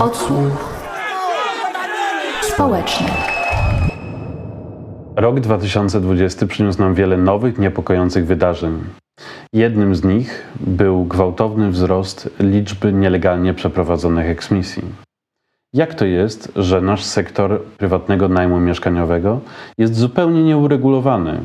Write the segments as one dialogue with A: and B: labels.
A: Odsłuch społeczny.
B: Rok 2020 przyniósł nam wiele nowych, niepokojących wydarzeń. Jednym z nich był gwałtowny wzrost liczby nielegalnie przeprowadzonych eksmisji. Jak to jest, że nasz sektor prywatnego najmu mieszkaniowego jest zupełnie nieuregulowany?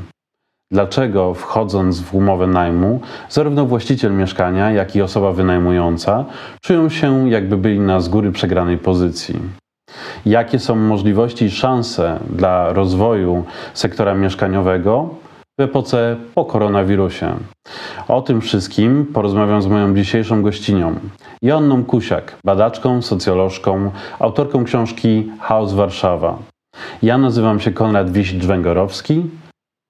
B: Dlaczego wchodząc w umowę najmu, zarówno właściciel mieszkania, jak i osoba wynajmująca czują się, jakby byli na z góry przegranej pozycji? Jakie są możliwości i szanse dla rozwoju sektora mieszkaniowego w epoce po koronawirusie? O tym wszystkim porozmawiam z moją dzisiejszą gościnią, Joanną Kusiak, badaczką, socjolożką, autorką książki Chaos Warszawa. Ja nazywam się Konrad Wiś-Dżwęgorowski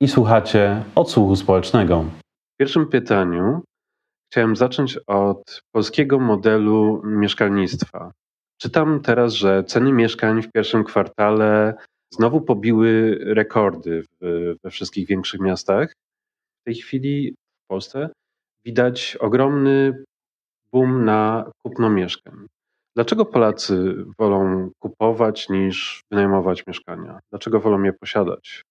B: i słuchacie odsłuchu społecznego. W pierwszym pytaniu chciałem zacząć od polskiego modelu mieszkalnictwa. Czytam teraz, że ceny mieszkań w pierwszym kwartale znowu pobiły rekordy we wszystkich większych miastach. W tej chwili w Polsce widać ogromny boom na kupno mieszkań. Dlaczego Polacy wolą kupować niż wynajmować mieszkania? Dlaczego wolą je posiadać?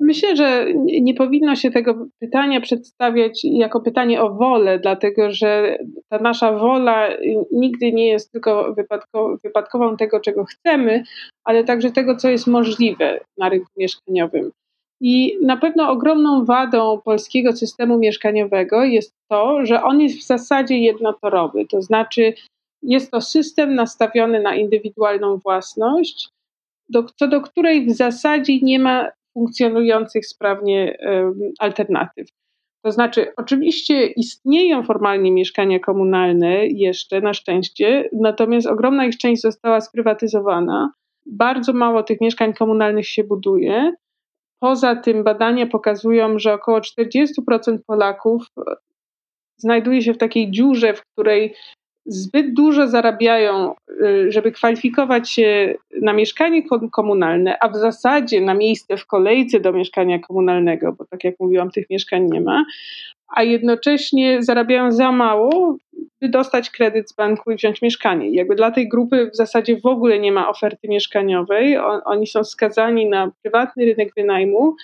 C: Myślę, że nie powinno się tego pytania przedstawiać jako pytanie o wolę, dlatego że ta nasza wola nigdy nie jest tylko wypadkową tego, czego chcemy, ale także tego, co jest możliwe na rynku mieszkaniowym. I na pewno ogromną wadą polskiego systemu mieszkaniowego jest to, że on jest w zasadzie jednotorowy, to znaczy jest to system nastawiony na indywidualną własność, do, co do której w zasadzie nie ma funkcjonujących sprawnie alternatyw. To znaczy, oczywiście istnieją formalnie mieszkania komunalne jeszcze, na szczęście, natomiast ogromna ich część została sprywatyzowana. Bardzo mało tych mieszkań komunalnych się buduje. Poza tym badania pokazują, że około 40% Polaków e, znajduje się w takiej dziurze, w której zbyt dużo zarabiają, y, żeby kwalifikować się na mieszkanie komunalne, a w zasadzie na miejsce w kolejce do mieszkania komunalnego, bo tak jak mówiłam, tych mieszkań nie ma, a jednocześnie zarabiają za mało, by dostać kredyt z banku i wziąć mieszkanie. jakby dla tej grupy w zasadzie w ogóle nie ma oferty mieszkaniowej, oni są skazani na prywatny rynek wynajmu,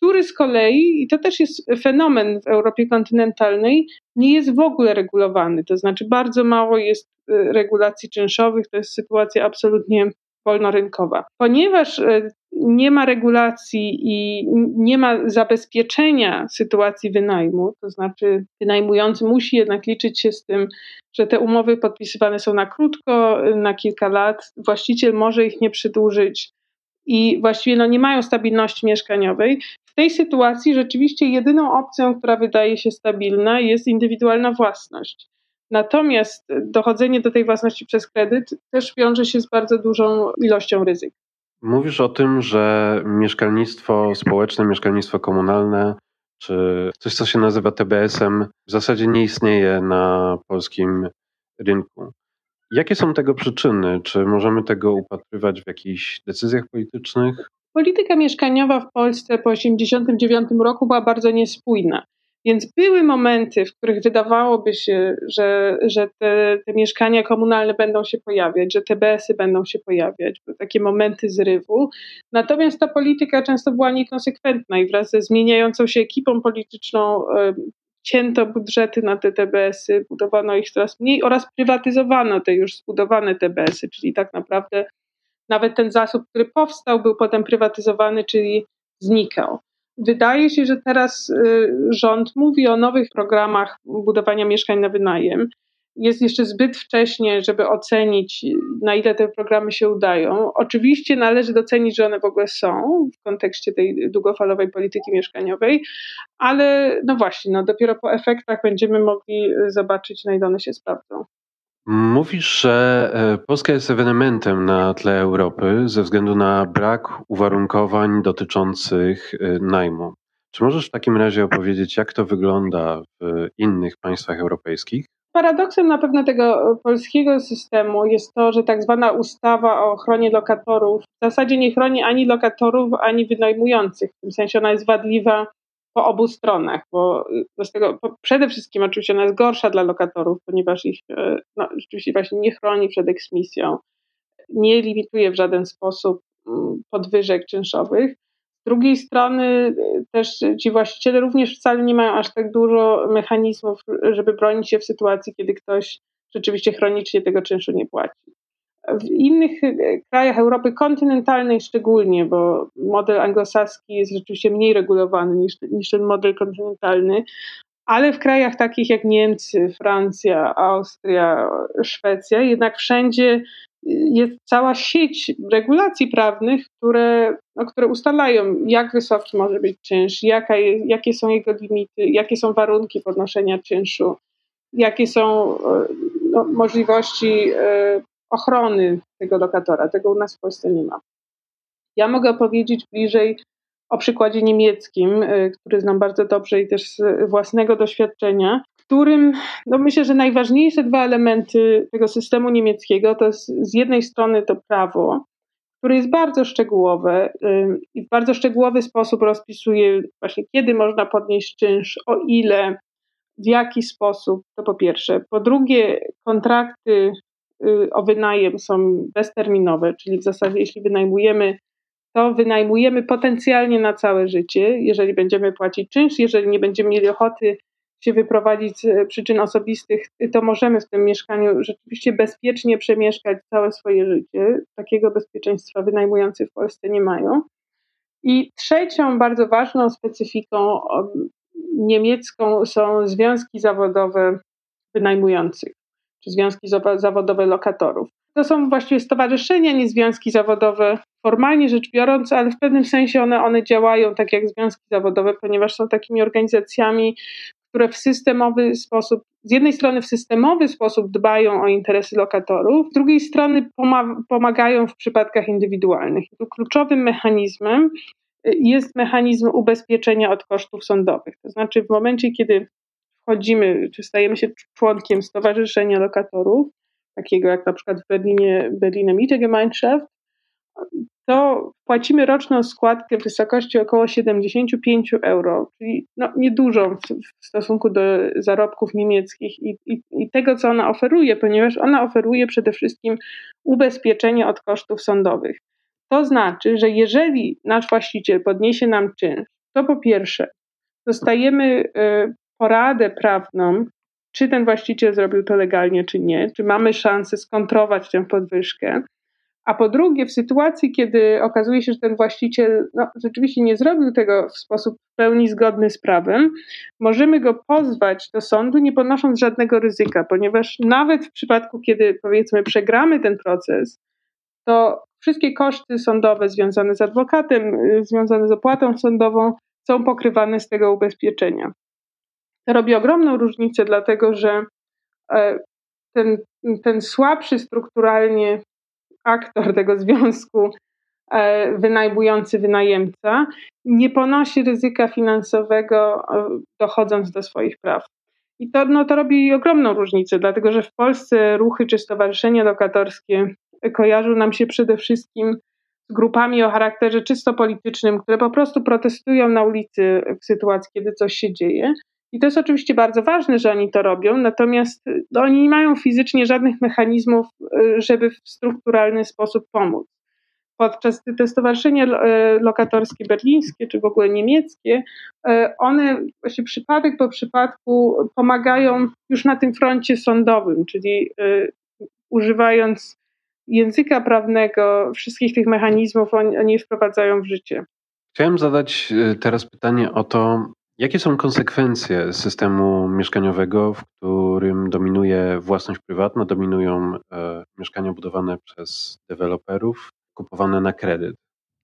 C: który z kolei, i to też jest fenomen w Europie kontynentalnej, nie jest w ogóle regulowany. To znaczy, bardzo mało jest y, regulacji czynszowych, to jest sytuacja absolutnie wolnorynkowa. Ponieważ y, nie ma regulacji i nie ma zabezpieczenia sytuacji wynajmu, to znaczy wynajmujący musi jednak liczyć się z tym, że te umowy podpisywane są na krótko, na kilka lat, właściciel może ich nie przedłużyć i właściwie no, nie mają stabilności mieszkaniowej. W tej sytuacji rzeczywiście jedyną opcją, która wydaje się stabilna, jest indywidualna własność. Natomiast dochodzenie do tej własności przez kredyt też wiąże się z bardzo dużą ilością ryzyk.
B: Mówisz o tym, że mieszkalnictwo społeczne, mieszkalnictwo komunalne, czy coś, co się nazywa TBS-em, w zasadzie nie istnieje na polskim rynku. Jakie są tego przyczyny? Czy możemy tego upatrywać w jakichś decyzjach politycznych?
C: Polityka mieszkaniowa w Polsce po 1989 roku była bardzo niespójna. Więc były momenty, w których wydawałoby się, że, że te, te mieszkania komunalne będą się pojawiać, że TBS-y będą się pojawiać, były takie momenty zrywu. Natomiast ta polityka często była niekonsekwentna i wraz ze zmieniającą się ekipą polityczną cięto budżety na te TBS-y, budowano ich coraz mniej oraz prywatyzowano te już zbudowane TBS-y, czyli tak naprawdę nawet ten zasób, który powstał, był potem prywatyzowany, czyli znikał. Wydaje się, że teraz y, rząd mówi o nowych programach budowania mieszkań na wynajem. Jest jeszcze zbyt wcześnie, żeby ocenić, na ile te programy się udają. Oczywiście należy docenić, że one w ogóle są w kontekście tej długofalowej polityki mieszkaniowej, ale no właśnie, no dopiero po efektach będziemy mogli zobaczyć, na ile one się sprawdzą.
B: Mówisz, że e, Polska jest ewenementem na tle Europy ze względu na brak uwarunkowań dotyczących e, najmu. Czy możesz w takim razie opowiedzieć, jak to wygląda w innych państwach europejskich?
C: Paradoksem na pewno tego polskiego systemu jest to, że tak zwana ustawa o ochronie lokatorów w zasadzie nie chroni ani lokatorów, ani wynajmujących. W tym sensie ona jest wadliwa po obu stronach, bo z tego przede wszystkim oczywiście ona jest gorsza dla lokatorów, ponieważ ich no, rzeczywiście właśnie nie chroni przed eksmisją, nie limituje w żaden sposób mm, podwyżek czynszowych. Drugiej strony też ci właściciele również wcale nie mają aż tak dużo mechanizmów, żeby bronić się w sytuacji, kiedy ktoś rzeczywiście chronicznie tego czynszu nie płaci. W innych e, krajach Europy kontynentalnej szczególnie, bo model anglosaski jest rzeczywiście mniej regulowany niż, niż ten model kontynentalny, ale w krajach takich jak Niemcy, Francja, Austria, Szwecja, jednak wszędzie jest cała sieć regulacji prawnych, które, no, które ustalają, jak wysoki może być czynsz, jaka jest, jakie są jego limity, jakie są warunki podnoszenia czynszu, jakie są e, no, możliwości e, ochrony tego lokatora. Tego u nas w Polsce nie ma. Ja mogę opowiedzieć bliżej o przykładzie niemieckim, e, który znam bardzo dobrze i też z własnego doświadczenia, którym no myślę, że najważniejsze dwa elementy tego systemu niemieckiego to jest z jednej strony to prawo, które jest bardzo szczegółowe i w bardzo szczegółowy sposób rozpisuje właśnie kiedy można podnieść czynsz, o ile, w jaki sposób, to po pierwsze. Po drugie, kontrakty y, o wynajem są bezterminowe, czyli w zasadzie jeśli wynajmujemy, to wynajmujemy potencjalnie na całe życie, jeżeli będziemy płacić czynsz, jeżeli nie będziemy mieli ochoty się wyprowadzić z przyczyn osobistych, to możemy w tym mieszkaniu rzeczywiście bezpiecznie przemieszkać całe swoje życie. Takiego bezpieczeństwa wynajmujący w Polsce nie mają. I trzecią bardzo ważną specyfiką niemiecką są związki zawodowe wynajmujących, czy związki zawodowe lokatorów. To są właściwie stowarzyszenia, nie związki zawodowe, formalnie rzecz biorąc, ale w pewnym sensie one, one działają tak jak związki zawodowe, ponieważ są takimi organizacjami, które w systemowy sposób, z jednej strony w systemowy sposób dbają o interesy lokatorów, z drugiej strony pomagają w przypadkach indywidualnych. Tu kluczowym mechanizmem jest mechanizm ubezpieczenia od kosztów sądowych. To znaczy, w momencie, kiedy wchodzimy, czy stajemy się członkiem stowarzyszenia lokatorów, takiego jak na przykład w Berlinie Berliner Mietergemeinschaft, to płacimy roczną składkę w wysokości około 75 euro, czyli no, niedużą w, stosunku do zarobków niemieckich i, i, i, tego, co ona oferuje, ponieważ ona oferuje przede wszystkim ubezpieczenie od kosztów sądowych. To znaczy, że jeżeli nasz właściciel podniesie nam czynsz, to po pierwsze dostajemy y, poradę prawną, czy ten właściciel zrobił to legalnie, czy nie, czy mamy szansę skontrować tę podwyżkę. A po drugie, w sytuacji, kiedy okazuje się, że ten właściciel no, rzeczywiście nie zrobił tego w sposób w pełni zgodny z prawem, możemy go pozwać do sądu, nie ponosząc żadnego ryzyka, ponieważ nawet w przypadku, kiedy powiedzmy przegramy ten proces, to wszystkie koszty sądowe związane z adwokatem, y, związane z opłatą sądową są pokrywane z tego ubezpieczenia. To robi ogromną różnicę, dlatego że e, ten, ten słabszy strukturalnie aktor tego związku, e, wynajmujący wynajemca, nie ponosi ryzyka finansowego e, dochodząc do swoich praw. I to, no, to robi ogromną różnicę, dlatego że w Polsce ruchy czy stowarzyszenia lokatorskie kojarzą nam się przede wszystkim z grupami o charakterze czysto politycznym, które po prostu protestują na ulicy w sytuacji, kiedy coś się dzieje. I to jest oczywiście bardzo ważne, że oni to robią, natomiast no, oni nie mają fizycznie żadnych mechanizmów, y, żeby w strukturalny sposób pomóc. Podczas te stowarzyszenia y, lokatorskie berlińskie, czy w ogóle niemieckie, y, one właśnie przypadek po przypadku pomagają już na tym froncie sądowym, czyli używając języka prawnego, wszystkich tych mechanizmów oni, oni wprowadzają w życie.
B: Chciałem zadać teraz pytanie o to, Jakie są konsekwencje systemu mieszkaniowego, w którym dominuje własność prywatna, dominują e, mieszkania budowane przez deweloperów, kupowane na kredyt?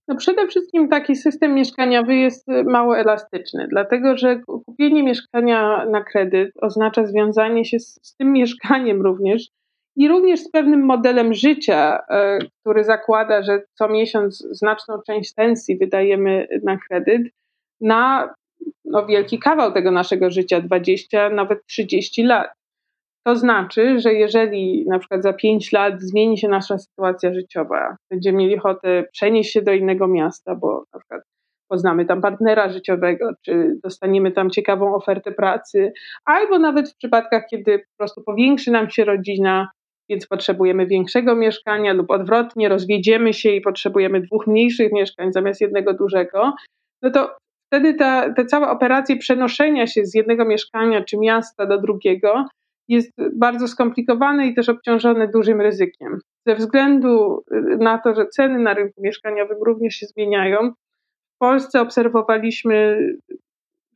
C: No przede wszystkim taki system mieszkaniowy jest mało elastyczny, dlatego że kupienie mieszkania na kredyt oznacza związanie się z, z tym mieszkaniem również i również z pewnym modelem życia, e, który zakłada, że co miesiąc znaczną część pensji wydajemy na kredyt, na no, wielki kawał tego naszego życia 20, nawet 30 lat. To znaczy, że jeżeli na przykład za 5 lat zmieni się nasza sytuacja życiowa, będziemy mieli ochotę przenieść się do innego miasta, bo na przykład poznamy tam partnera życiowego, czy dostaniemy tam ciekawą ofertę pracy, albo nawet w przypadkach, kiedy po prostu powiększy nam się rodzina, więc potrzebujemy większego mieszkania, lub odwrotnie, rozwiedziemy się i potrzebujemy dwóch mniejszych mieszkań zamiast jednego dużego, no to wtedy ta, te całe operacje przenoszenia się z jednego mieszkania czy miasta do drugiego jest bardzo skomplikowane i też obciążone dużym ryzykiem. Ze względu na to, że ceny na rynku mieszkaniowym również się zmieniają, w Polsce obserwowaliśmy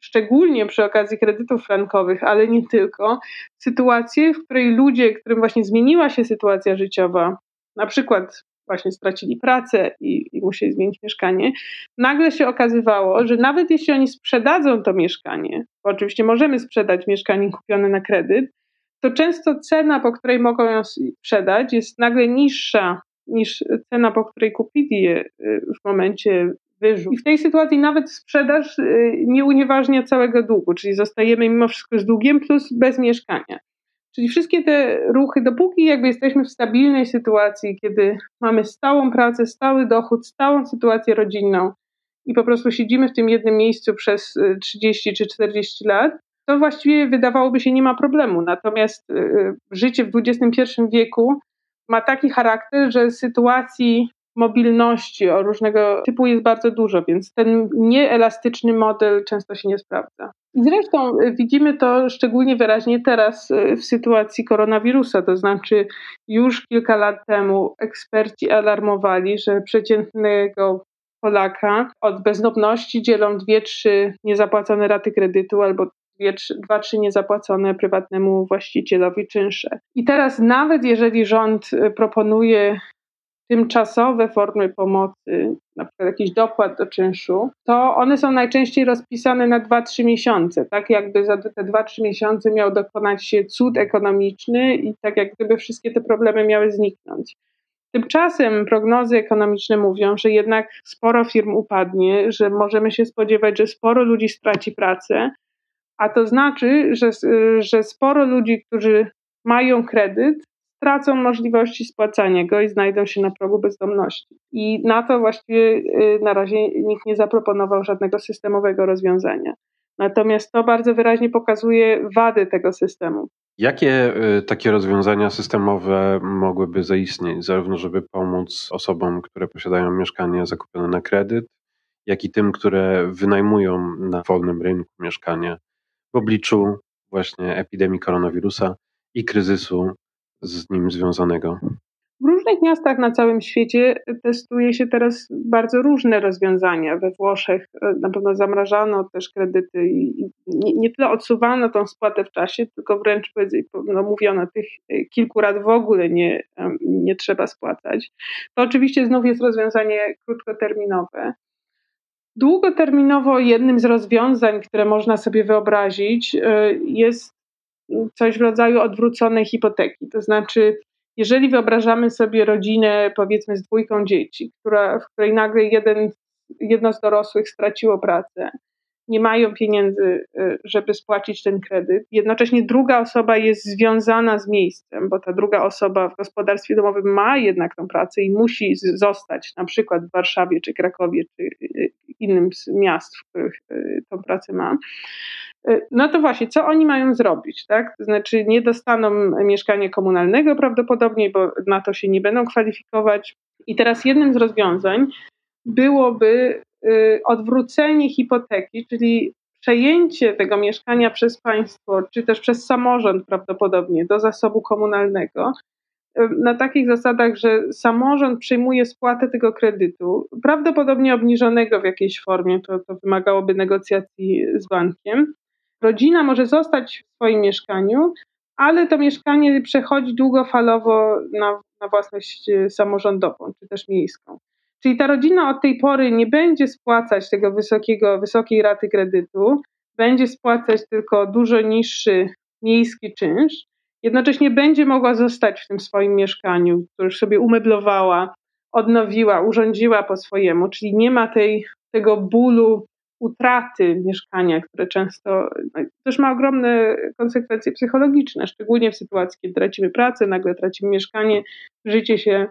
C: szczególnie przy okazji kredytów frankowych, ale nie tylko, sytuację, w której ludzie, którym właśnie zmieniła się sytuacja życiowa, na przykład właśnie stracili pracę i, i musieli zmienić mieszkanie, nagle się okazywało, że nawet jeśli oni sprzedadzą to mieszkanie, bo oczywiście możemy sprzedać mieszkanie kupione na kredyt, to często cena, po której mogą ją sprzedać, jest nagle niższa niż cena, po której kupili je y, w momencie wyrzut. I w tej sytuacji nawet sprzedaż y, nie unieważnia całego długu, czyli zostajemy mimo wszystko z długiem plus bez mieszkania. Czyli wszystkie te ruchy, dopóki jakby jesteśmy w stabilnej sytuacji, kiedy mamy stałą pracę, stały dochód, stałą sytuację rodzinną i po prostu siedzimy w tym jednym miejscu przez 30 y, czy 40 lat, to właściwie wydawałoby się nie ma problemu. Natomiast y, życie w XXI wieku ma taki charakter, że sytuacji mobilności o różnego typu jest bardzo dużo, więc ten nieelastyczny model często się nie sprawdza. Zresztą y, widzimy to szczególnie wyraźnie teraz y, w sytuacji koronawirusa, to znaczy już kilka lat temu eksperci alarmowali, że przeciętnego Polaka od bezdomności dzielą dwie, trzy niezapłacone raty kredytu albo dwa, trzy niezapłacone prywatnemu właścicielowi czynsze. I teraz nawet jeżeli rząd y, proponuje tymczasowe formy pomocy, na przykład jakiś dopłat do czynszu, to one są najczęściej rozpisane na 2-3 miesiące, tak jakby za te 2-3 miesiące miał dokonać się cud ekonomiczny i tak jak gdyby wszystkie te problemy miały zniknąć. Tymczasem prognozy ekonomiczne mówią, że jednak sporo firm upadnie, że możemy się spodziewać, że sporo ludzi straci pracę, a to znaczy, że, że sporo ludzi, którzy mają kredyt, stracą możliwości spłacania go i znajdą się na progu bezdomności. I na to właściwie y, na razie nikt nie zaproponował żadnego systemowego rozwiązania. Natomiast to bardzo wyraźnie pokazuje wady tego systemu.
B: Jakie y, takie rozwiązania systemowe mogłyby zaistnieć, zarówno żeby pomóc osobom, które posiadają mieszkanie zakupione na kredyt, jak i tym, które wynajmują na wolnym rynku mieszkanie w obliczu właśnie epidemii koronawirusa i kryzysu z nim związanego?
C: W różnych miastach na całym świecie testuje się teraz bardzo różne rozwiązania. We Włoszech e, na pewno zamrażano też kredyty i nie, nie tyle odsuwano tą spłatę w czasie, tylko wręcz no, mówiono, tych e, kilku lat w ogóle nie, nie trzeba spłacać. To oczywiście znów jest rozwiązanie krótkoterminowe. Długoterminowo jednym z rozwiązań, które można sobie wyobrazić, e, jest coś w rodzaju odwróconej hipoteki. To znaczy, jeżeli wyobrażamy sobie rodzinę, powiedzmy, z dwójką dzieci, która, w której nagle jeden, jedno z dorosłych straciło pracę, nie mają pieniędzy, y, żeby spłacić ten kredyt. Jednocześnie druga osoba jest związana z miejscem, bo ta druga osoba w gospodarstwie domowym ma jednak tą pracę i musi zostać na przykład w Warszawie, czy Krakowie, czy y, innym z miast, w których y, tą pracę ma. No to właśnie, co oni mają zrobić, tak? To znaczy nie dostaną mieszkania komunalnego prawdopodobnie, bo na to się nie będą kwalifikować. I teraz jednym z rozwiązań byłoby Y, odwrócenie hipoteki, czyli przejęcie tego mieszkania przez państwo, czy też przez samorząd prawdopodobnie do zasobu komunalnego, y, na takich zasadach, że samorząd przejmuje spłatę tego kredytu, prawdopodobnie obniżonego w jakiejś formie, to, to wymagałoby negocjacji z bankiem. Rodzina może zostać w swoim mieszkaniu, ale to mieszkanie przechodzi długofalowo na, na własność y, samorządową czy też miejską. Czyli ta rodzina od tej pory nie będzie spłacać tego wysokiego, wysokiej raty kredytu, będzie spłacać tylko dużo niższy miejski czynsz, jednocześnie będzie mogła zostać w tym swoim mieszkaniu, które już sobie umeblowała, odnowiła, urządziła po swojemu, czyli nie ma tej, tego bólu utraty mieszkania, które często no, też ma ogromne konsekwencje psychologiczne, szczególnie w sytuacji, kiedy tracimy pracę, nagle tracimy mieszkanie, życie się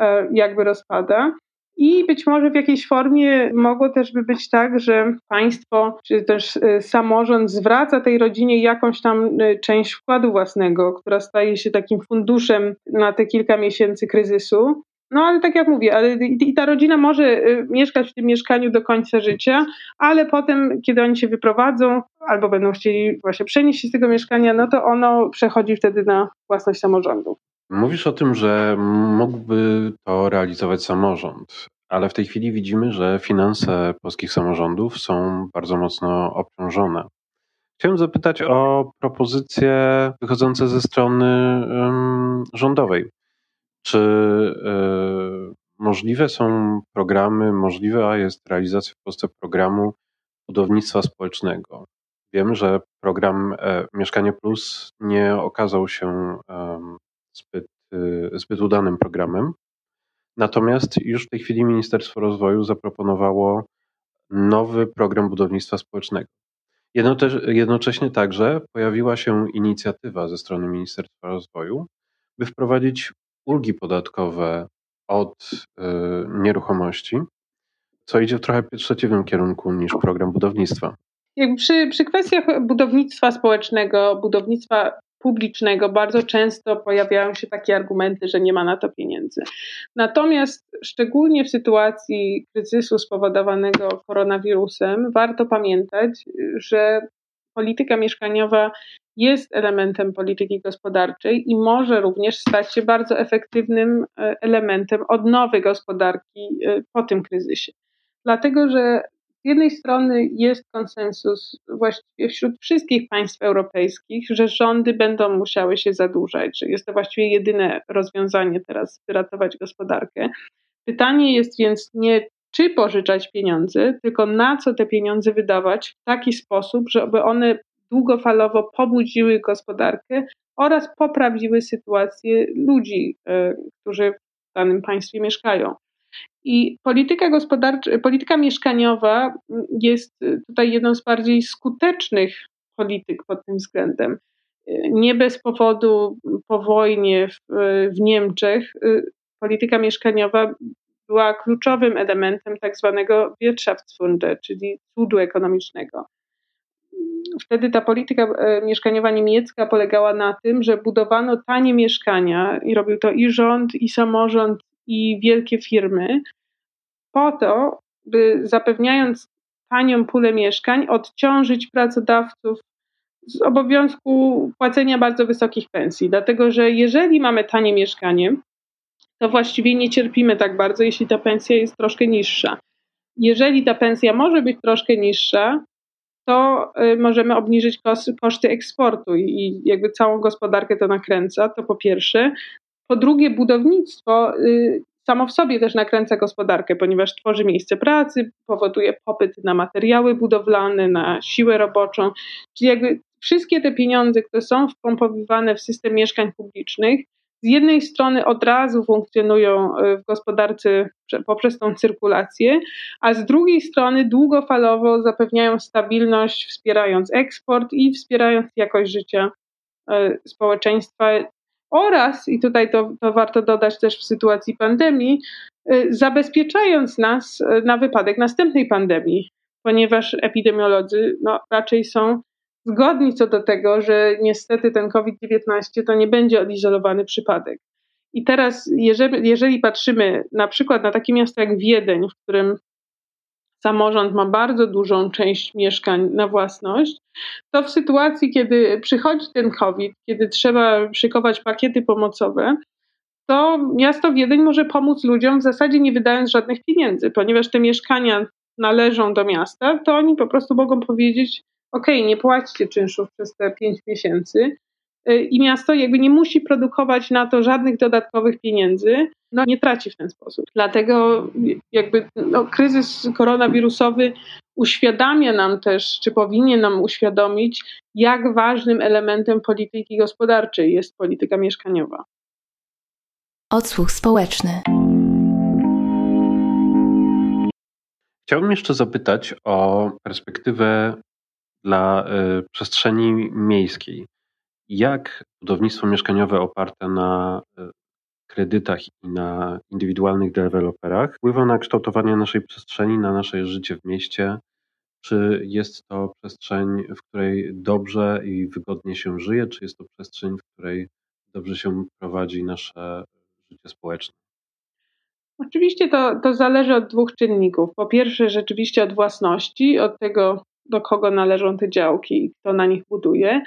C: e, jakby rozpada. I być może w jakiejś formie mogło też by być tak, że państwo czy też y, samorząd zwraca tej rodzinie jakąś tam y, część wkładu własnego, która staje się takim funduszem na te kilka miesięcy kryzysu. No ale tak jak mówię, ale i ta rodzina może y, mieszkać w tym mieszkaniu do końca życia, ale potem, kiedy oni się wyprowadzą albo będą chcieli właśnie przenieść się z tego mieszkania, no to ono przechodzi wtedy na własność samorządu.
B: Mówisz o tym, że mógłby to realizować samorząd, ale w tej chwili widzimy, że finanse polskich samorządów są bardzo mocno obciążone. Chciałem zapytać o propozycje wychodzące ze strony um, rządowej. Czy y, możliwe są programy, możliwa jest realizacja w Polsce programu budownictwa społecznego? Wiem, że program e, Mieszkanie Plus nie okazał się zbyt, y, zbyt udanym programem. Natomiast już w tej chwili Ministerstwo Rozwoju zaproponowało nowy program budownictwa społecznego. Jednocześnie także pojawiła się inicjatywa ze strony Ministerstwa Rozwoju, by wprowadzić ulgi podatkowe od y, nieruchomości, co idzie w trochę przeciwnym kierunku niż program budownictwa.
C: Przy, przy kwestiach budownictwa społecznego, budownictwa publicznego bardzo często pojawiają się takie argumenty, że nie ma na to pieniędzy. Natomiast szczególnie w sytuacji kryzysu spowodowanego koronawirusem, warto pamiętać, że polityka mieszkaniowa jest elementem polityki gospodarczej i może również stać się bardzo efektywnym e, elementem odnowy gospodarki e, po tym kryzysie. Dlatego, że z jednej strony jest konsensus właściwie wśród wszystkich państw europejskich, że rządy będą musiały się zadłużać, że jest to właściwie jedyne rozwiązanie teraz, by ratować gospodarkę. Pytanie jest więc nie, czy pożyczać pieniądze, tylko na co te pieniądze wydawać w taki sposób, żeby one długofalowo pobudziły gospodarkę oraz poprawiły sytuację ludzi, e, którzy w danym państwie mieszkają. I polityka polityka mieszkaniowa jest tutaj jedną z bardziej skutecznych polityk pod tym względem. Nie bez powodu po wojnie w, w Niemczech y, polityka mieszkaniowa była kluczowym elementem tak zwanego Wirtschaftswunder, czyli cudu ekonomicznego. Wtedy ta polityka e, mieszkaniowa niemiecka polegała na tym, że budowano tanie mieszkania i robił to i rząd, i samorząd, i wielkie firmy, po to, by zapewniając tanią pulę mieszkań, odciążyć pracodawców z obowiązku płacenia bardzo wysokich pensji. Dlatego, że jeżeli mamy tanie mieszkanie, to właściwie nie cierpimy tak bardzo, jeśli ta pensja jest troszkę niższa. Jeżeli ta pensja może być troszkę niższa, to y, możemy obniżyć koszty eksportu i jakby całą gospodarkę to nakręca, to po pierwsze. Po drugie, budownictwo y, samo w sobie też nakręca gospodarkę, ponieważ tworzy miejsce pracy, powoduje popyt na materiały budowlane, na siłę roboczą, czyli jakby wszystkie te pieniądze, które są wpompowywane w system mieszkań publicznych, z jednej strony od razu funkcjonują e, w gospodarce poprzez tą cyrkulację, a z drugiej strony długofalowo zapewniają stabilność, wspierając eksport i wspierając jakość życia e, społeczeństwa. Oraz, i tutaj to, to warto dodać też w sytuacji pandemii, y, zabezpieczając nas na wypadek następnej pandemii, ponieważ epidemiolodzy no, raczej są zgodni co do tego, że niestety ten COVID-19 to nie będzie odizolowany przypadek. I teraz, jeżeli, jeżeli patrzymy na przykład na takie miasto jak Wiedeń, w którym samorząd ma bardzo dużą część mieszkań na własność, to w sytuacji, kiedy przychodzi ten COVID, kiedy trzeba szykować pakiety pomocowe, to miasto Wiedeń może pomóc ludziom w zasadzie nie wydając żadnych pieniędzy, ponieważ te mieszkania należą do miasta, to oni po prostu mogą powiedzieć: OK, nie płacicie czynszów przez te pięć miesięcy, Y, i miasto jakby nie musi produkować na to żadnych dodatkowych pieniędzy, no nie traci w ten sposób. Dlatego jakby no, kryzys koronawirusowy uświadamia nam też, czy powinien nam uświadomić, jak ważnym elementem polityki gospodarczej jest polityka mieszkaniowa.
B: Odsłuch społeczny. Chciałbym jeszcze zapytać o perspektywę dla y, przestrzeni miejskiej jak budownictwo mieszkaniowe oparte na e, kredytach i na indywidualnych deweloperach wpływa na kształtowanie naszej przestrzeni, na nasze życie w mieście? Czy jest to przestrzeń, w której dobrze i wygodnie się żyje, czy jest to przestrzeń, w której dobrze się prowadzi nasze życie społeczne?
C: Oczywiście to, to zależy od dwóch czynników. Po pierwsze, rzeczywiście od własności, od tego, do kogo należą te działki i kto na nich buduje,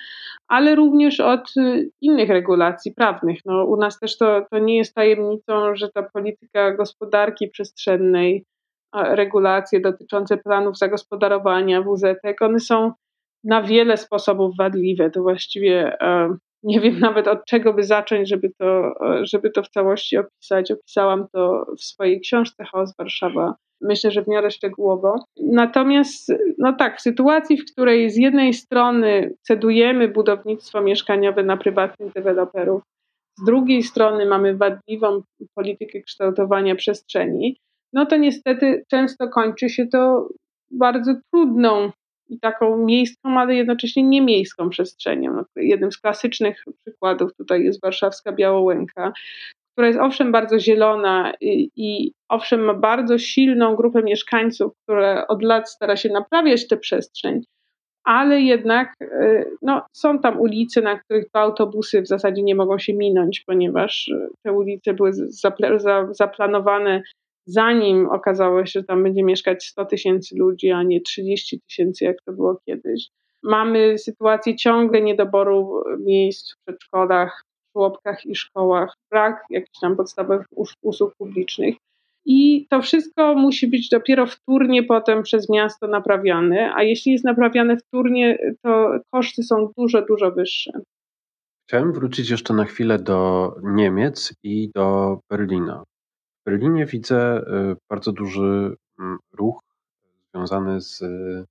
C: ale również od y, innych regulacji prawnych. No, u nas też to, to nie jest tajemnicą, że ta polityka gospodarki przestrzennej, regulacje dotyczące planów zagospodarowania WZ, one są na wiele sposobów wadliwe. To właściwie e, nie wiem nawet od czego by zacząć, żeby to, żeby to w całości opisać. Opisałam to w swojej książce Chaos Warszawa. Myślę, że w miarę szczegółowo. Natomiast, no tak, w sytuacji, w której z jednej strony cedujemy budownictwo mieszkaniowe na prywatnych deweloperów, z drugiej strony mamy wadliwą politykę kształtowania przestrzeni, no to niestety często kończy się to bardzo trudną i taką miejską, ale jednocześnie niemiejską przestrzenią. No, jednym z klasycznych przykładów tutaj jest warszawska Białołęka, która jest owszem bardzo zielona i, i owszem ma bardzo silną grupę mieszkańców, które od lat stara się naprawiać tę przestrzeń, ale jednak y, no, są tam ulice, na których to autobusy w zasadzie nie mogą się minąć, ponieważ te ulice były zaplanowane zanim okazało się, że tam będzie mieszkać 100 tysięcy ludzi, a nie 30 tysięcy, jak to było kiedyś. Mamy sytuację ciągle niedoboru miejsc w przedszkolach, żłobkach i szkołach, brak jakichś tam podstawowych usług publicznych. I to wszystko musi być dopiero wtórnie potem przez miasto naprawiane, a jeśli jest naprawiane wtórnie, to koszty są dużo, dużo wyższe.
B: Chciałem wrócić jeszcze na chwilę do Niemiec i do Berlina. W Berlinie widzę y, bardzo duży mm, ruch związany z y,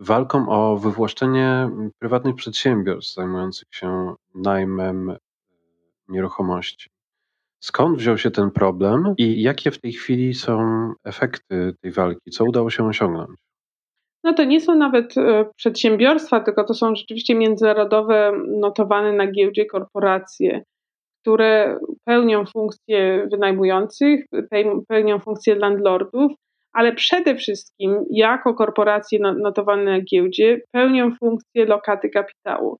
B: walką o wywłaszczenie prywatnych przedsiębiorstw zajmujących się najmem nieruchomości. Skąd wziął się ten problem i jakie w tej chwili są efekty tej walki? Co udało się osiągnąć?
C: No to nie są nawet przedsiębiorstwa, tylko to są rzeczywiście międzynarodowe, notowane na giełdzie korporacje które pełnią funkcje wynajmujących, pełnią funkcje landlordów, ale przede wszystkim jako korporacje no, notowane na giełdzie pełnią funkcję lokaty kapitału.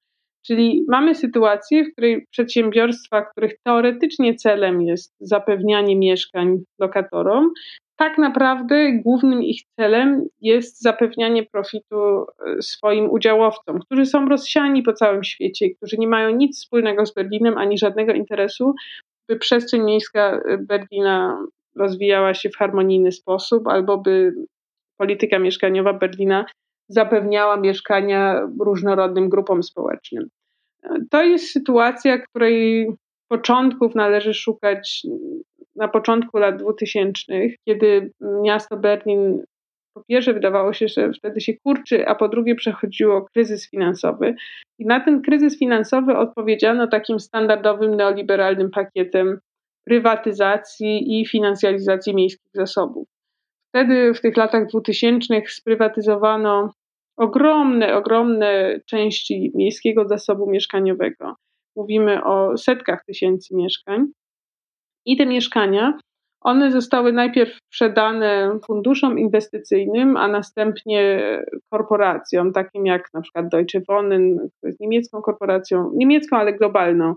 C: Czyli mamy sytuację, w której przedsiębiorstwa, których teoretycznie celem jest zapewnianie mieszkań lokatorom, tak naprawdę głównym ich celem jest zapewnianie profitu e, swoim udziałowcom, którzy są rozsiani po całym świecie, którzy nie mają nic wspólnego z Berlinem ani żadnego interesu, by przestrzeń miejska e, Berlina rozwijała się w harmonijny sposób, albo by polityka mieszkaniowa Berlina zapewniała mieszkania różnorodnym grupom społecznym. To jest sytuacja, której początków należy szukać na początku lat 2000, kiedy miasto Berlin po pierwsze wydawało się, że wtedy się kurczy, a po drugie przechodziło kryzys finansowy. I na ten kryzys finansowy odpowiedziano takim standardowym neoliberalnym pakietem prywatyzacji i finansjalizacji miejskich zasobów. Wtedy w tych latach 2000 sprywatyzowano ogromne, ogromne części miejskiego zasobu mieszkaniowego. Mówimy o setkach tysięcy mieszkań. I te mieszkania, one zostały najpierw sprzedane funduszom inwestycyjnym, a następnie korporacjom, takim jak na przykład Deutsche Wohnen, która jest niemiecką korporacją, niemiecką, ale globalną.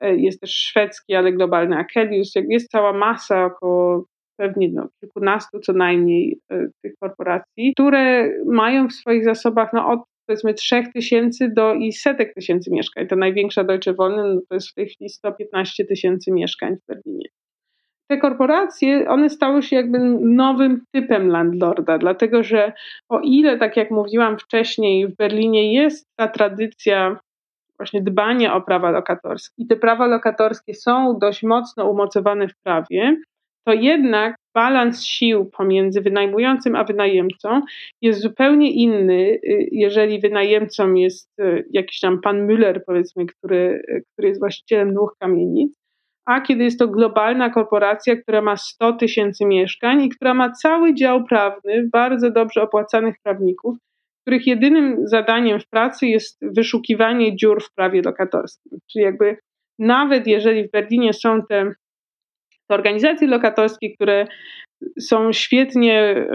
C: E, jest też szwedzki, ale globalny Akelius. Jest cała masa, około pewnie no, kilkunastu co najmniej e, tych korporacji, które mają w swoich zasobach no, od powiedzmy 3 tysięcy do i setek tysięcy mieszkań. Ta największa Deutsche Wohnen no to jest w tej chwili 115 tysięcy mieszkań w Berlinie. Te korporacje, one stały się jakby nowym typem landlorda, dlatego że o ile, tak jak mówiłam wcześniej, w Berlinie jest ta tradycja właśnie dbania o prawa lokatorskie i te prawa lokatorskie są dość mocno umocowane w prawie, to jednak balans sił pomiędzy wynajmującym a wynajemcą jest zupełnie inny, y, jeżeli wynajemcą jest y, jakiś tam pan Müller, powiedzmy, który, y, który jest właścicielem dwóch kamienic, a kiedy jest to globalna korporacja, która ma 100 tysięcy mieszkań i która ma cały dział prawny, bardzo dobrze opłacanych prawników, których jedynym zadaniem w pracy jest wyszukiwanie dziur w prawie lokatorskim. Czyli jakby nawet jeżeli w Berlinie są te To organizacje lokatorskie, które są świetnie,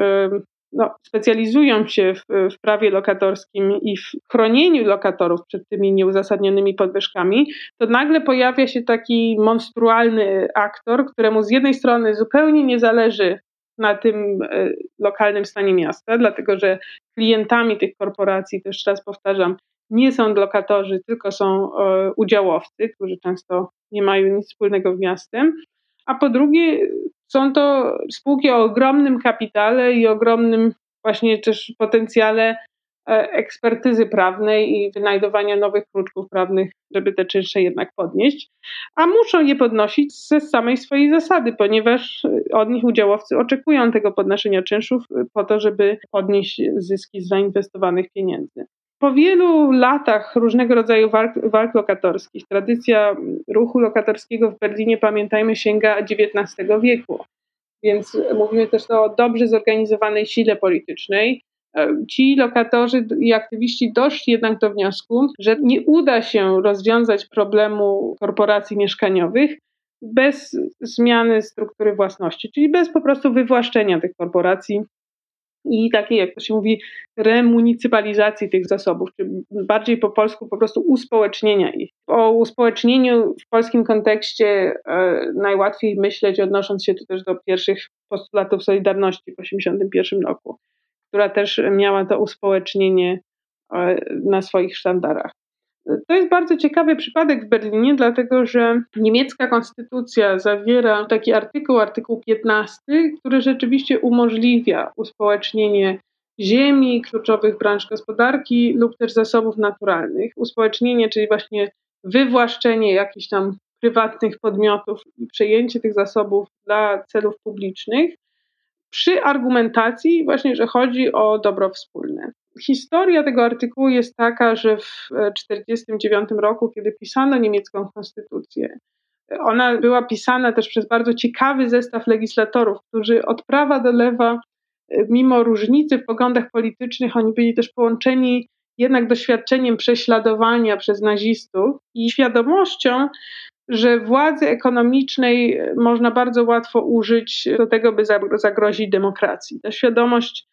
C: no, specjalizują się w, w, prawie lokatorskim i w chronieniu lokatorów przed tymi nieuzasadnionymi podwyżkami, to nagle pojawia się taki monstrualny aktor, któremu z jednej strony zupełnie nie zależy na tym e, lokalnym stanie miasta, dlatego że klientami tych korporacji, jeszcze raz powtarzam, nie są lokatorzy, tylko są e, udziałowcy, którzy często nie mają nic wspólnego z miastem. A po drugie, są to spółki o ogromnym kapitale i ogromnym właśnie też potencjale e, ekspertyzy prawnej i wynajdowania nowych kruczków prawnych, żeby te czynsze jednak podnieść, a muszą je podnosić ze samej swojej zasady, ponieważ od nich udziałowcy oczekują tego podnoszenia czynszów po to, żeby podnieść zyski z zainwestowanych pieniędzy. Po wielu latach różnego rodzaju walk, walk lokatorskich, tradycja ruchu lokatorskiego w Berlinie, pamiętajmy, sięga XIX wieku. Więc mówimy też o dobrze zorganizowanej sile politycznej. Ci lokatorzy i aktywiści doszli jednak do wniosku, że nie uda się rozwiązać problemu korporacji mieszkaniowych bez zmiany struktury własności, czyli bez po prostu wywłaszczenia tych korporacji i takiej, jak to się mówi, remunicypalizacji tych zasobów, czy bardziej po polsku po prostu uspołecznienia ich. O uspołecznieniu w polskim kontekście e, najłatwiej myśleć, odnosząc się tu też do pierwszych postulatów Solidarności w 1981 roku, która też miała to uspołecznienie e, na swoich sztandarach. To jest bardzo ciekawy przypadek w Berlinie, dlatego że niemiecka konstytucja zawiera taki artykuł, artykuł 15, który rzeczywiście umożliwia uspołecznienie ziemi, kluczowych branż gospodarki lub też zasobów naturalnych. Uspołecznienie, czyli właśnie wywłaszczenie jakichś tam prywatnych podmiotów i przejęcie tych zasobów dla celów publicznych przy argumentacji właśnie, że chodzi o dobro wspólne. Historia tego artykułu jest taka, że w 1949 roku, kiedy pisano niemiecką konstytucję, ona była pisana też przez bardzo ciekawy zestaw legislatorów, którzy od prawa do lewa, mimo różnicy w poglądach politycznych, oni byli też połączeni jednak doświadczeniem prześladowania przez nazistów i świadomością, że władzy ekonomicznej można bardzo łatwo użyć do tego, by zagrozić demokracji. Ta świadomość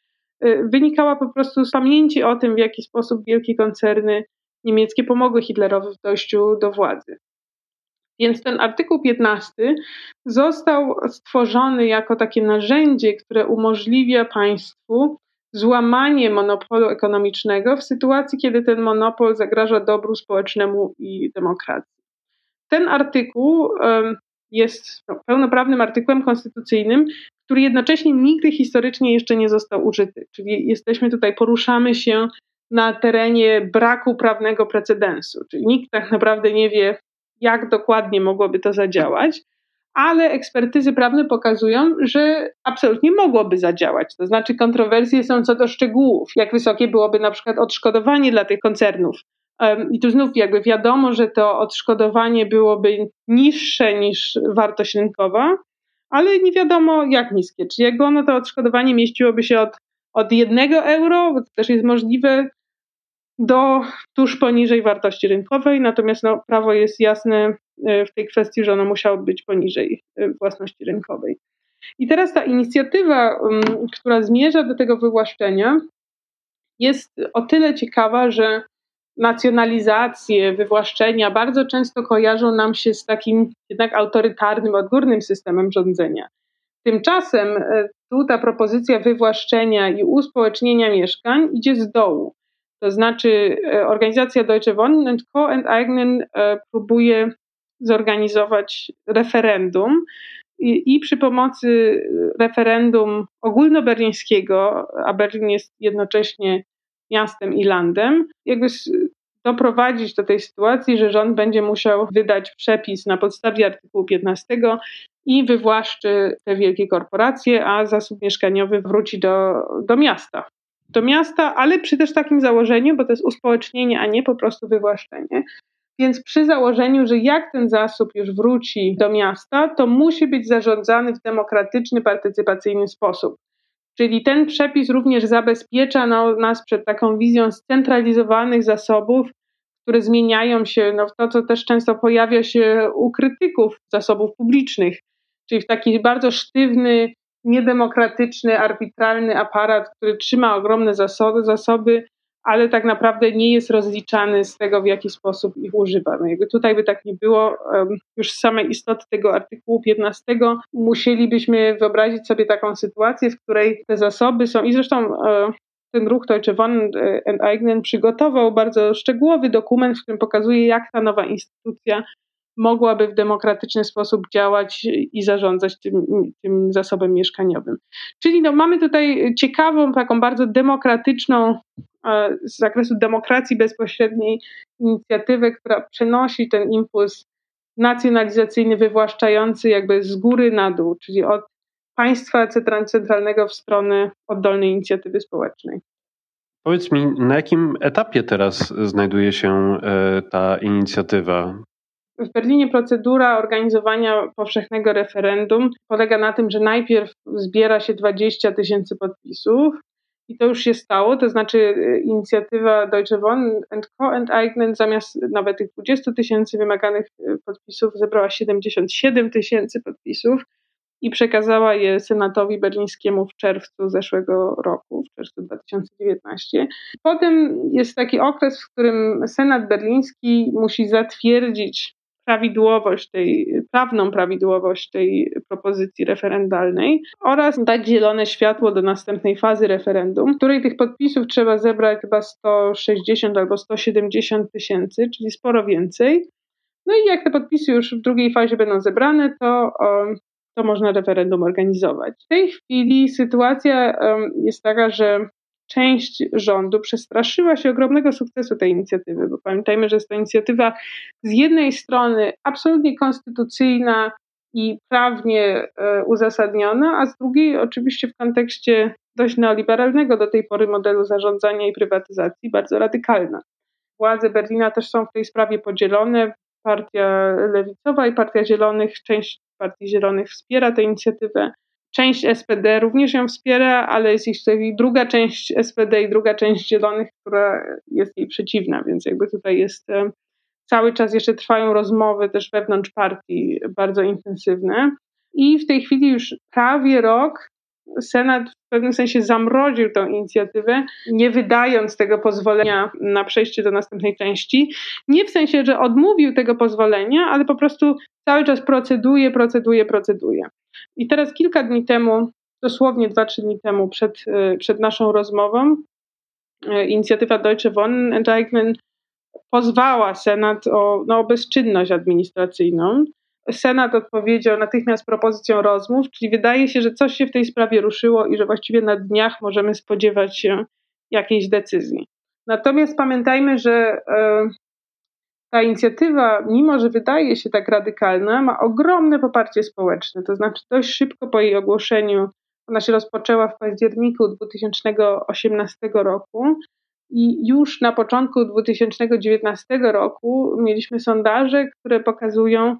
C: y, wynikała po prostu z pamięci o tym, w jaki sposób wielkie koncerny niemieckie pomogły Hitlerowi w dojściu do władzy. Więc ten artykuł 15 został stworzony jako takie narzędzie, które umożliwia państwu złamanie monopolu ekonomicznego w sytuacji, kiedy ten monopol zagraża dobru społecznemu i demokracji. Ten artykuł jest no, pełnoprawnym artykułem konstytucyjnym, który jednocześnie nigdy historycznie jeszcze nie został użyty. Czyli jesteśmy tutaj, poruszamy się na terenie braku prawnego precedensu, czyli nikt tak naprawdę nie wie, jak dokładnie mogłoby to zadziałać, ale ekspertyzy prawne pokazują, że absolutnie mogłoby zadziałać. To znaczy, kontrowersje są co do szczegółów, jak wysokie byłoby na przykład odszkodowanie dla tych koncernów, i tu znów jakby wiadomo, że to odszkodowanie byłoby niższe niż wartość rynkowa, ale nie wiadomo jak niskie. Czy jakby ono to odszkodowanie mieściłoby się od, od jednego euro, bo to też jest możliwe, do tuż poniżej wartości rynkowej, natomiast no, prawo jest jasne e, w tej kwestii, że ono musiało być poniżej e, własności rynkowej. I teraz ta inicjatywa, która zmierza do tego wywłaszczenia, jest o tyle ciekawa, że nacjonalizacje, wywłaszczenia bardzo często kojarzą nam się z takim jednak autorytarnym, odgórnym systemem rządzenia. Tymczasem e, tu ta propozycja wywłaszczenia i uspołecznienia mieszkań idzie z dołu. To znaczy e, organizacja Deutsche Wohnen und Co. E, próbuje zorganizować referendum i, i przy pomocy referendum ogólnoberlińskiego, a Berlin jest jednocześnie miastem i landem, jakby doprowadzić do tej sytuacji, że rząd będzie musiał wydać przepis na podstawie artykułu 15 i wywłaszczy te wielkie korporacje, a zasób mieszkaniowy wróci do, do miasta. Do miasta, ale przy też takim założeniu, bo to jest uspołecznienie, a nie po prostu wywłaszczenie. Więc przy założeniu, że jak ten zasób już wróci do miasta, to musi być zarządzany w demokratyczny, partycypacyjny sposób. Czyli ten przepis również zabezpiecza nas przed taką wizją scentralizowanych zasobów, które zmieniają się, no to co też często pojawia się u krytyków zasobów publicznych, czyli w taki bardzo sztywny, niedemokratyczny, arbitralny aparat, który trzyma ogromne zasoby, zasoby ale tak naprawdę nie jest rozliczany z tego, w jaki sposób ich używa. No jakby tutaj by tak nie było, już z samej istoty tego artykułu 15 musielibyśmy wyobrazić sobie taką sytuację, w której te zasoby są i zresztą e, ten ruch Deutsche Wohnen and Eignen przygotował bardzo szczegółowy dokument, w którym pokazuje, jak ta nowa instytucja mogłaby w demokratyczny sposób działać i zarządzać tym, tym zasobem mieszkaniowym. Czyli no, mamy tutaj ciekawą, taką bardzo demokratyczną, e, z zakresu demokracji bezpośredniej inicjatywę, która przenosi ten impuls nacjonalizacyjny, wywłaszczający jakby z góry na dół, czyli od państwa centralnego w stronę oddolnej inicjatywy społecznej.
B: Powiedz mi, na jakim etapie teraz znajduje się e, ta inicjatywa?
C: W Berlinie procedura organizowania powszechnego referendum polega na tym, że najpierw zbiera się 20 tysięcy podpisów i to już się stało, to znaczy e, inicjatywa Deutsche Wohnen Co. Enteignen zamiast nawet tych 20 tysięcy wymaganych e, podpisów zebrała 77 tysięcy podpisów i przekazała je Senatowi Berlińskiemu w czerwcu zeszłego roku, w czerwcu 2019. Potem jest taki okres, w którym Senat Berliński musi zatwierdzić prawidłowość tej, prawną prawidłowość tej propozycji referendalnej oraz dać zielone światło do następnej fazy referendum, w której tych podpisów trzeba zebrać chyba 160 albo 170 tysięcy, czyli sporo więcej. No i jak te podpisy już w drugiej fazie będą zebrane, to, to można referendum organizować. W tej chwili sytuacja jest taka, że część rządu przestraszyła się ogromnego sukcesu tej inicjatywy, bo pamiętajmy, że jest to inicjatywa z jednej strony absolutnie konstytucyjna i prawnie e, uzasadniona, a z drugiej oczywiście w kontekście dość neoliberalnego do tej pory modelu zarządzania i prywatyzacji bardzo radykalna. Władze Berlina też są w tej sprawie podzielone. Partia lewicowa i Partia Zielonych, część Partii Zielonych wspiera tę inicjatywę. Część SPD również ją wspiera, ale jest jeszcze druga część SPD i druga część Zielonych, która jest jej przeciwna, więc jakby tutaj jest cały czas jeszcze trwają rozmowy też wewnątrz partii bardzo intensywne. I w tej chwili już prawie rok Senat w pewnym sensie zamroził tę inicjatywę, nie wydając tego pozwolenia na przejście do następnej części. Nie w sensie, że odmówił tego pozwolenia, ale po prostu cały czas proceduje, proceduje, proceduje. I teraz kilka dni temu, dosłownie dwa, trzy dni temu, przed, e, przed naszą rozmową, e, inicjatywa Deutsche Wohnen pozwała Senat o, no, bezczynność administracyjną. Senat odpowiedział natychmiast propozycją rozmów, czyli wydaje się, że coś się w tej sprawie ruszyło i że właściwie na dniach możemy spodziewać się jakiejś decyzji. Natomiast pamiętajmy, że e, ta inicjatywa, mimo że wydaje się tak radykalna, ma ogromne poparcie społeczne. To znaczy, dość szybko po jej ogłoszeniu, ona się rozpoczęła w październiku 2018 roku. I już na początku 2019 roku mieliśmy sondaże, które pokazują,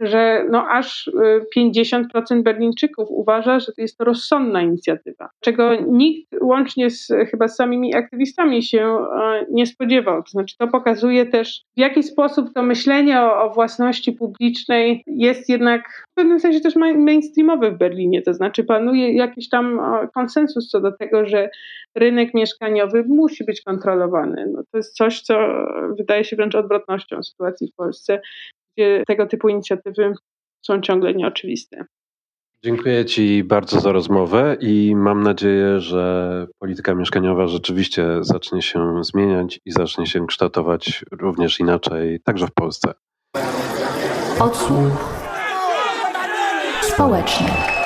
C: że no aż 50% y, Berlińczyków uważa, że to jest to rozsądna inicjatywa, czego nikt łącznie z chyba z samymi aktywistami się e, nie spodziewał. To znaczy to pokazuje też w jaki sposób to myślenie o, o własności publicznej jest jednak w pewnym sensie też mainstreamowe w Berlinie, to znaczy panuje jakiś tam e, konsensus co do tego, że rynek mieszkaniowy musi być kontrolowany. No to jest coś, co wydaje się wręcz odwrotnością sytuacji w Polsce, gdzie tego typu inicjatywy są ciągle nieoczywiste.
B: Dziękuję Ci bardzo za rozmowę i mam nadzieję, że polityka mieszkaniowa rzeczywiście zacznie się zmieniać i zacznie się kształtować również inaczej, także w Polsce. Odsłuch społeczny.